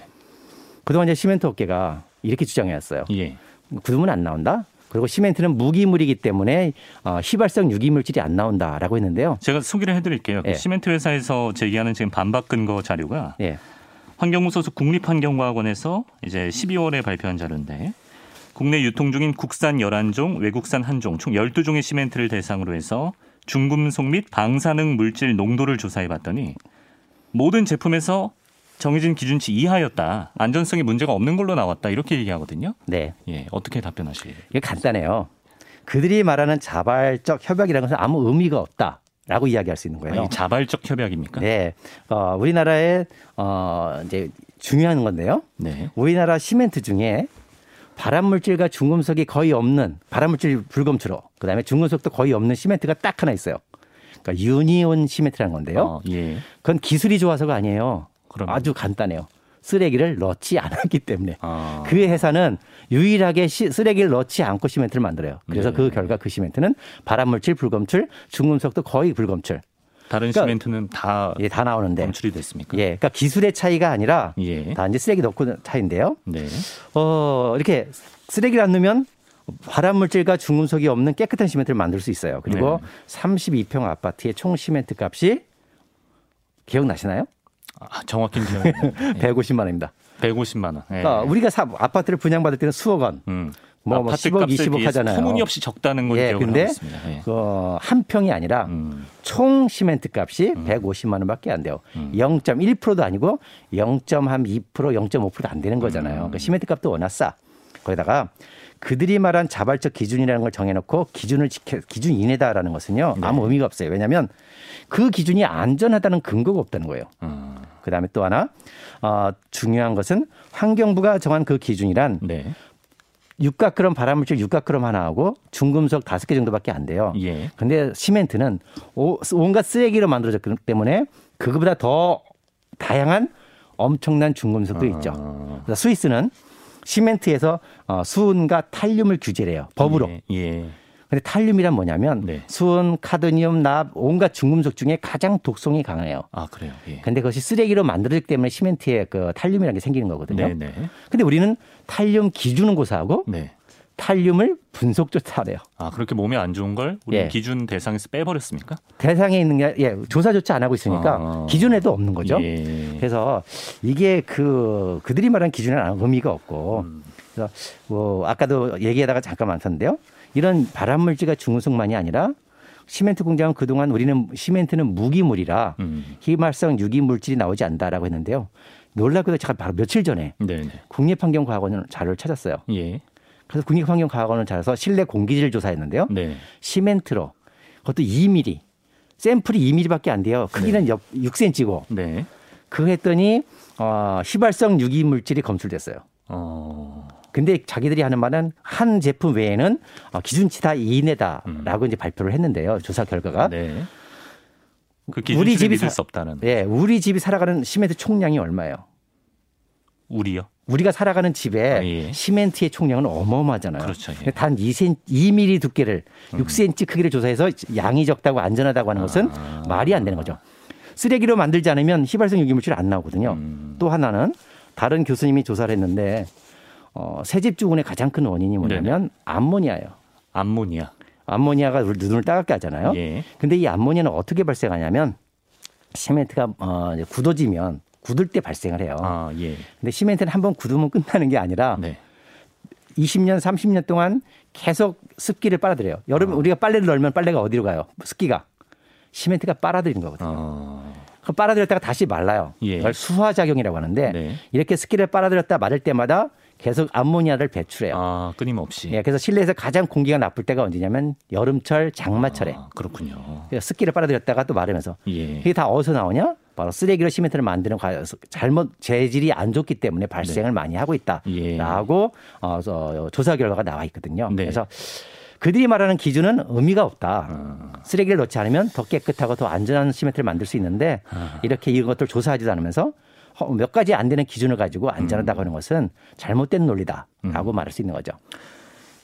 그동안 이제 시멘트 업계가 이렇게 주장해 왔어요. 예. 구두문 안 나온다. 그리고 시멘트는 무기물이기 때문에 어, 휘발성 유기물질이 안 나온다라고 했는데요. 제가 소개를 해드릴게요. 그 예. 시멘트 회사에서 제기하는 지금 반박 근거 자료가 예. 환경부 소속 국립환경과학원에서 이제 12월에 발표한 자료인데 국내 유통 중인 국산 11종, 외국산 1종, 총 12종의 시멘트를 대상으로 해서 중금속 및 방사능 물질 농도를 조사해 봤더니 모든 제품에서 정해진 기준치 이하였다. 안전성에 문제가 없는 걸로 나왔다. 이렇게 얘기하거든요. 네. 예, 어떻게 답변하실래요? 이게 간단해요. 그들이 말하는 자발적 협약이라는 것은 아무 의미가 없다 라고 이야기할 수 있는 거예요. 아니, 자발적 협약입니까? 네. 어, 우리나라의 어, 이제 중요한 건데요. 네. 우리나라 시멘트 중에 발암물질과 중금속이 거의 없는 발암물질 불검출로 그다음에 중금속도 거의 없는 시멘트가 딱 하나 있어요. 그러니까 유니온 시멘트라는 건데요. 어, 예. 그건 기술이 좋아서가 아니에요. 그러면? 아주 간단해요. 쓰레기를 넣지 않았기 때문에. 아. 그 회사는 유일하게 시- 쓰레기를 넣지 않고 시멘트를 만들어요. 그래서 네. 그 결과 그 시멘트는 발암물질 불검출, 중금속도 거의 불검출. 다른 그러니까 시멘트는 다 예, 다 나오는데. 검출이 됐습니까? 예, 그러니까 기술의 차이가 아니라 예. 다 이제 쓰레기 넣고 차이인데요. 네. 어, 이렇게 쓰레기를 안 넣으면 발암물질과 중금속이 없는 깨끗한 시멘트를 만들 수 있어요. 그리고 네. 32평 아파트의 총 시멘트 값이 기억나시나요? 아, 정확히 기억이 150만 <laughs> 원입니다. 150만 원. 예. 그러니까 우리가 사, 아파트를 분양받을 때는 수억 원. 음. 뭐, 뭐 아파트 10억, 값에 20억 비해서 하잖아요. 터무니없이 적다는 걸 예, 근데. 예. 그한 평이 아니라 음. 총 시멘트 값이 150만 원밖에 안 돼요. 0.1%도 아니고 0.2%, 0.5%도 안 되는 거잖아요. 그러니까 시멘트 값도 워낙 싸. 거기다가 그들이 말한 자발적 기준이라는 걸 정해놓고 기준을 지켜 기준 이내다라는 것은요 아무 의미가 없어요. 왜냐하면 그 기준이 안전하다는 근거가 없다는 거예요. 음. 그다음에 또 하나 어, 중요한 것은 환경부가 정한 그 기준이란 네. 육각그럼 발암물질 육각그럼 하나하고 중금속 다섯 개 정도밖에 안 돼요. 예. 근데 시멘트는 오- 온갖 쓰레기로 만들어졌기 때문에 그거보다 더 다양한 엄청난 중금속도 있죠. 아. 그래서 스위스는 시멘트에서 어, 수은과 탈륨을 규제해요. 법으로. 예. 예. 근데 탈륨이란 뭐냐면 네. 수은, 카드뮴, 납, 온갖 중금속 중에 가장 독성이 강해요. 아 그래요. 예. 근데 그것이 쓰레기로 만들어지기 때문에 시멘트에 그 탈륨이라는 게 생기는 거거든요. 네, 네. 근데 우리는 탈륨 기준은 고사하고 네. 탈륨을 분석조차 하래요. 아 그렇게 몸에 안 좋은 걸 우리 예. 기준 대상에서 빼버렸습니까? 대상에 있는 게 예, 조사조차 안 하고 있으니까 아. 기준에도 없는 거죠. 예. 그래서 이게 그 그들이 말한 기준에는 의미가 없고 음. 그래서 뭐 아까도 얘기하다가 잠깐 많던데요. 이런 발암 물질과 중금속만이 아니라 시멘트 공장은 그동안 우리는 시멘트는 무기물이라 음. 희말성 유기 물질이 나오지 않다라고 했는데요. 놀랍게도 제가 바로 며칠 전에 네, 네. 국립환경과학원 자료를 찾았어요. 예. 그래서 국립환경과학원을 찾아서 실내 공기질을 조사했는데요. 네. 시멘트로 그것도 2mm 샘플이 2mm밖에 안 돼요. 크기는 역 6cm고 네. 그거 했더니 어, 휘발성 유기 물질이 검출됐어요. 어. 근데 자기들이 하는 말은 한 제품 외에는 어, 기준치 다 이내다라고 이제 발표를 했는데요. 조사 결과가 네. 그 우리 집이 사- 수 없다는. 예, 우리 집이 살아가는 시멘트 총량이 얼마예요? 우리요. 우리가 살아가는 집에 아, 예. 시멘트의 총량은 어마어마하잖아요. 그렇죠, 예. 음. 단 2cm, 2mm 두께를 6cm 크기를 조사해서 양이 적다고 안전하다고 하는 것은 아. 말이 안 되는 거죠. 쓰레기로 만들지 않으면 휘발성 유기물질 안 나오거든요. 음. 또 하나는 다른 교수님이 조사를 했는데 어, 새집 주군의 가장 큰 원인이 뭐냐면 암모니아예요. 암모니아. 암모니아가 눈을 따갑게 하잖아요. 예. 근데 이 암모니아는 어떻게 발생하냐면 시멘트가 어, 굳어지면 굳을 때 발생을 해요. 아 예. 근데 시멘트는 한 번 굳으면 끝나는 게 아니라 네. 20년, 30년 동안 계속 습기를 빨아들여요. 여러분 우리가 빨래를 널면 빨래가 어디로 가요? 습기가 시멘트가 빨아들이는 거거든요. 어. 그 빨아들였다가 다시 말라요. 예. 그걸 수화 작용이라고 하는데 네. 이렇게 습기를 빨아들였다 말을 때마다 계속 암모니아를 배출해요. 아 끊임없이. 예, 그래서 실내에서 가장 공기가 나쁠 때가 언제냐면 여름철, 장마철에 아, 그렇군요. 습기를 빨아들였다가 또 마르면서 예. 이게 다 어디서 나오냐? 바로 쓰레기로 시멘트를 만드는 과정에서 잘못 재질이 안 좋기 때문에 발생을 많이 하고 네. 예. 있다라고 어, 어, 조사 결과가 나와 있거든요. 네. 그래서 그들이 말하는 기준은 의미가 없다. 아. 쓰레기를 넣지 않으면 더 깨끗하고 더 안전한 시멘트를 만들 수 있는데 아. 이렇게 이런 것들 조사하지도 않으면서 허- 몇 가지 안 되는 기준을 가지고 안전하다고 하는 것은 잘못된 논리다라고 음. 말할 수 있는 거죠.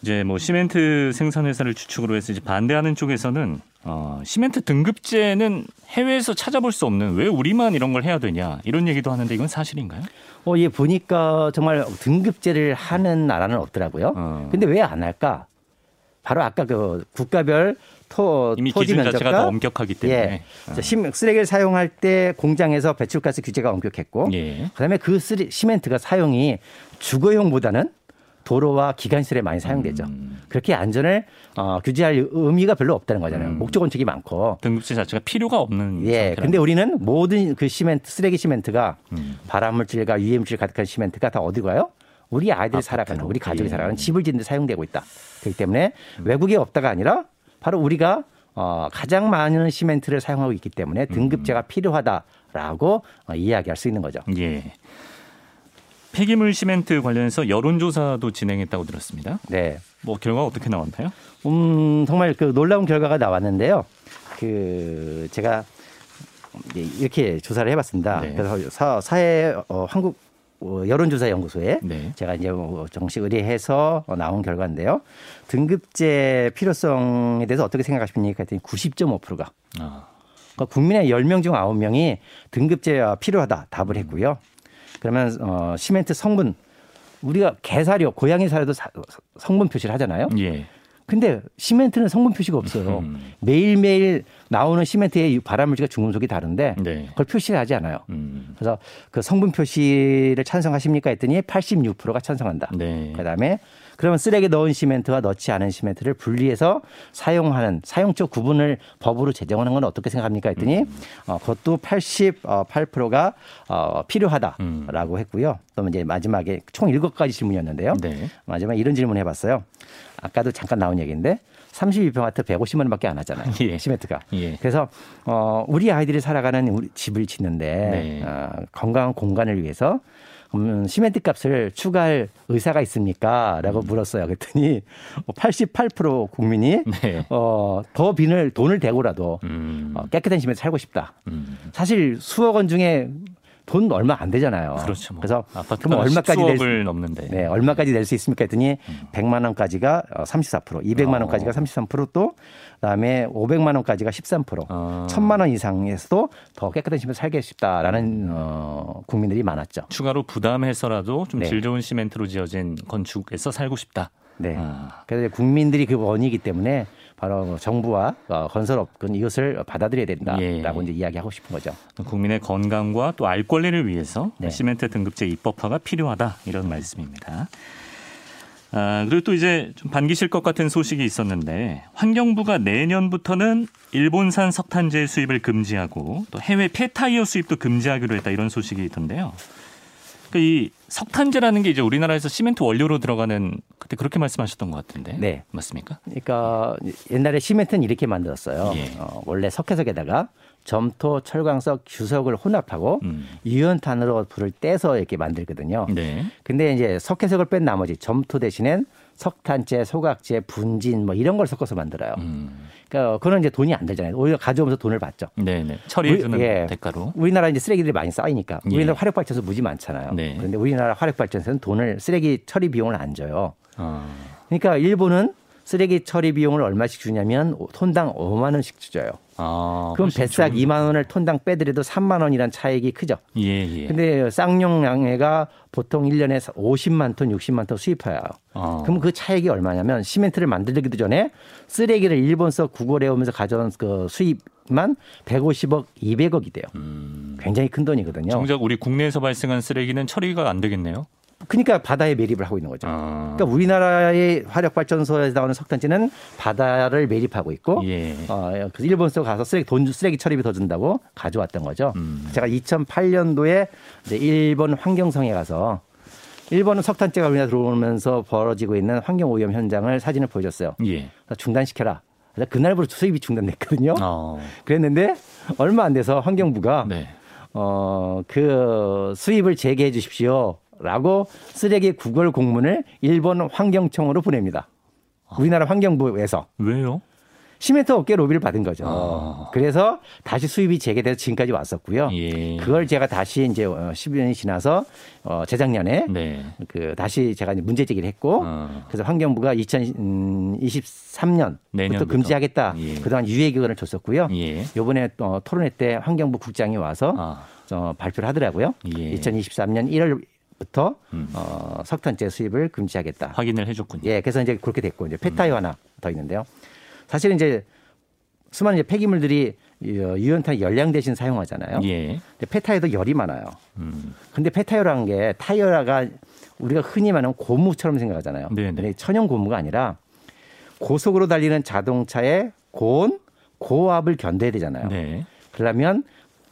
이제 뭐 시멘트 생산 회사를 주축으로 해서 이제 반대하는 쪽에서는 어, 시멘트 등급제는 해외에서 찾아볼 수 없는 왜 우리만 이런 걸 해야 되냐 이런 얘기도 하는데 이건 사실인가요? 어, 예, 보니까 정말 등급제를 하는 나라는 없더라고요. 어. 근데 왜 안 할까? 바로 아까 그 국가별 토, 이미 토지 기준 자체가 면적과 더 엄격하기 때문에. 예. 자, 심- 쓰레기를 사용할 때 공장에서 배출가스 규제가 엄격했고 예. 그다음에 그 쓰리, 시멘트가 사용이 주거용보다는 도로와 기간시설에 많이 사용되죠. 음. 그렇게 안전을 어, 규제할 의미가 별로 없다는 거잖아요. 음. 목적 원칙이 많고. 등급제 자체가 필요가 없는 예. 근데 우리는 모든 그 시멘트, 쓰레기 시멘트가 음. 발암물질과 유해물질 가득한 시멘트가 다 어디 가요? 우리 아이들이. 살아가는, 우리 가족이 예. 살아가는 집을 짓는 데 사용되고 있다. 그렇기 때문에 외국에 없다가 아니라 바로 우리가 어, 가장 많은 시멘트를 사용하고 있기 때문에 등급제가 필요하다라고 어, 이야기할 수 있는 거죠. 예. 폐기물 시멘트 관련해서 여론조사도 진행했다고 들었습니다. 네. 뭐 결과 가 어떻게 나왔나요? 음, 정말 그 놀라운 결과가 나왔는데요. 그 제가 이렇게 조사를 해봤습니다. 네. 그래서 사, 사회 어, 한국 어, 여론조사 연구소에 네. 제가 이제 뭐 정식 의뢰해서 어, 나온 결과인데요. 등급제 필요성에 대해서 어떻게 생각하십니까? 했더니 90.5%가 아, 그러니까 국민의 10명 중 9명이 등급제가 필요하다 답을 했고요. 그러면 어, 시멘트 성분 우리가 개사료, 고양이 사료도 사- 성분 표시를 하잖아요. 예. 근데 시멘트는 성분 표시가 없어요. 음. 매일매일 나오는 시멘트의 발암물질과 중금속이 다른데 네. 그걸 표시를 하지 않아요. 음. 그래서 그 성분 표시를 찬성하십니까 했더니 86%가 찬성한다. 네. 그다음에 그러면 쓰레기 넣은 시멘트와 넣지 않은 시멘트를 분리해서 사용하는 사용처 구분을 법으로 제정하는 건 어떻게 생각합니까 했더니 음. 어, 그것도 88%가 어, 필요하다라고 했고요. 또 이제 마지막에 총 7가지 질문이었는데요. 네. 마지막에 이런 질문 해봤어요. 아까도 잠깐 나온 얘기인데 32평아트 150만 원밖에 안 하잖아요. <laughs> 예. 시멘트가. 예. 그래서 어 우리 아이들이 살아가는 우리 집을 짓는데 네. 어, 건강한 공간을 위해서 음, 시멘트 값을 추가할 의사가 있습니까?라고 물었어요. 그랬더니 88% 국민이 네. 어, 더 빈을 돈을 대고라도 음. 어, 깨끗한 집에 살고 싶다. 음. 사실 수억 원 중에 돈 얼마 안 되잖아요. 그렇죠. 뭐. 그래서 그럼 얼마까지 낼 수, 넘는데. 네, 얼마까지 낼 수 있습니까 했더니 음. 100만 원까지가 34%, 200만 어. 원까지가 33%또 그다음에 500만 원까지가 13%, 어. 1000만 원 이상에서도 더 깨끗한 시멘트 살게 싶다라는 어, 국민들이 많았죠. 추가로 부담해서라도 좀 네. 질 좋은 시멘트로 지어진 건축에서 살고 싶다. 네. 아. 그래서 국민들이 그 원이기 때문에 바로 정부와 어, 건설업은 이것을 받아들여야 된다라고 예. 이제 이야기하고 싶은 거죠. 국민의 건강과 또 알 권리를 위해서 네. 시멘트 등급제 입법화가 필요하다 이런 말씀입니다. 아, 그리고 또 이제 좀 반기실 것 같은 소식이 있었는데 환경부가 내년부터는 일본산 석탄재 수입을 금지하고 또 해외 폐타이어 수입도 금지하기로 했다 이런 소식이 있던데요. 그러니까 이 석탄재라는 게 이제 우리나라에서 시멘트 원료로 들어가는 그때 그렇게 말씀하셨던 것 같은데 네. 맞습니까? 그러니까 옛날에 시멘트는 이렇게 만들었어요. 예. 어, 원래 석회석에다가 점토, 철광석, 규석을 혼합하고 음. 유연탄으로 불을 떼서 이렇게 만들거든요. 네. 근데 이제 석회석을 뺀 나머지 점토 대신엔 석탄재, 소각재, 분진 뭐 이런 걸 섞어서 만들어요. 음. 그러니까 그건 이제 돈이 안 들잖아요. 오히려 가져오면서 돈을 받죠. 네네. 처리해주는 우리- 예. 대가로. 우리나라 이제 쓰레기들이 많이 쌓이니까 예. 우리나라 화력발전소 무지 많잖아요. 네. 그런데 우리나라 화력발전소는 돈을 쓰레기 처리 비용을 안 줘요. 어. 그러니까 일본은 쓰레기 처리 비용을 얼마씩 주냐면 톤당 5만 원씩 주줘요. 아, 그럼 뱃삭 좋은- 2만 원을 톤당 빼더라도 3만 원이란 차익이 크죠. 예, 예. 근데 쌍용 양해가 보통 1년에 50만 톤, 60만 톤 수입해요. 어. 그럼 그 차익이 얼마냐면 시멘트를 만들기도 전에 쓰레기를 일본서 구걸해 오면서 가져온 그 수입만 150억, 200억이 돼요. 굉장히 큰 돈이거든요. 음. 정작 우리 국내에서 발생한 쓰레기는 처리가 안 되겠네요. 그러니까 바다에 매립을 하고 있는 거죠. 아. 그러니까 우리나라의 화력발전소에서 나오는 석탄재는 바다를 매립하고 있고 예. 어, 그래서 일본서 가서 쓰레기 돈 쓰레기 처리비 더 준다고 가져왔던 거죠. 음. 제가 2008년도에 일본 환경성에 가서 일본은 석탄재가 우리나라 들어오면서 벌어지고 있는 환경 오염 현장을 사진을 보여줬어요. 예. 중단시켜라. 그날부터 수입이 중단됐거든요. 어. 그랬는데 얼마 안 돼서 환경부가 네. 어, 그 수입을 재개해 주십시오. 라고 쓰레기 구걸 공문을 일본 환경청으로 보냅니다. 우리나라 환경부에서 왜요? 시멘트 업계 로비를 받은 거죠. 아. 그래서 다시 수입이 재개돼서 지금까지 왔었고요. 예. 그걸 제가 다시 이제 10년이 지나서 어, 재작년에 네. 그 다시 제가 이제 문제 제기를 했고 어. 그래서 환경부가 2023년부터 내년부터. 금지하겠다. 예. 그동안 유예 기간을 줬었고요. 예. 요번에 또 토론회 때 환경부 국장이 와서 아. 어, 발표를 하더라고요. 예. 2023년 1월 부터 음. 어, 석탄재 수입을 금지하겠다. 확인을 해줬군요. 예, 그래서 이제 그렇게 됐고 이제 음. 폐타이어 하나 더 있는데요. 사실은 이제 수많은 이제 폐기물들이 유연탄 열량 대신 사용하잖아요. 예. 근데 폐타이어도 열이 많아요. 음. 근데 폐타이어라는 게 타이어가 우리가 흔히 말하는 고무처럼 생각하잖아요. 네네. 근데 천연 고무가 아니라 고속으로 달리는 자동차의 고온, 고압을 견뎌야 되잖아요. 네. 그러면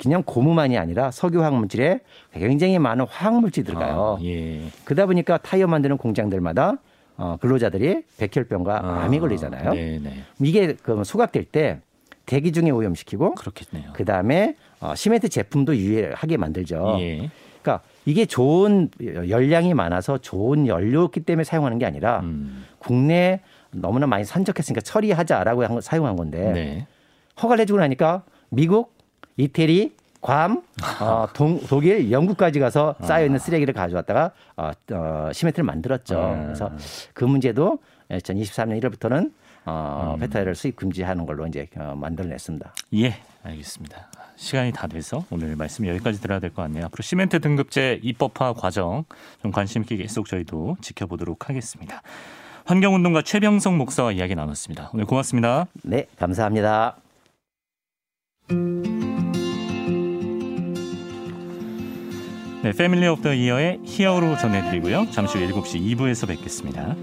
그냥 고무만이 아니라 석유 화학 물질에 굉장히 많은 화학 물질이 들어가요. 아, 예. 그러다 보니까 타이어 만드는 공장들마다 어, 근로자들이 백혈병과 아, 암이 걸리잖아요. 네, 네. 이게 그 소각될 때 대기 중에 오염시키고 그렇겠네요. 그 다음에 어, 시멘트 제품도 유해하게 만들죠. 예. 그러니까 이게 좋은 열량이 많아서 좋은 연료였기 때문에 사용하는 게 아니라 음. 국내에 너무나 많이 산적했으니까 처리하자라고 한 거- 사용한 건데 네. 허가를 해주고 나니까 미국, 이태리, 괌, <laughs> 어, 동, 독일, 영국까지 가서 쌓여 있는 쓰레기를 가져왔다가 어, 어, 시멘트를 만들었죠. 아. 그래서 그 문제도 2023년 1월부터는 어, 음. 페타이를 수입 금지하는 걸로 이제 어, 만들어냈습니다. 예, 알겠습니다. 시간이 다 돼서 오늘 말씀 여기까지 들어야 될 것 같네요. 앞으로 시멘트 등급제 입법화 과정 좀 관심 있게 계속 저희도 지켜보도록 하겠습니다. 환경운동가 최병성 목사와 이야기 나눴습니다. 오늘 고맙습니다. 네, 감사합니다. 네, Family of the Year의 Hero 전해드리고요. 잠시 후 7시 2부에서 뵙겠습니다.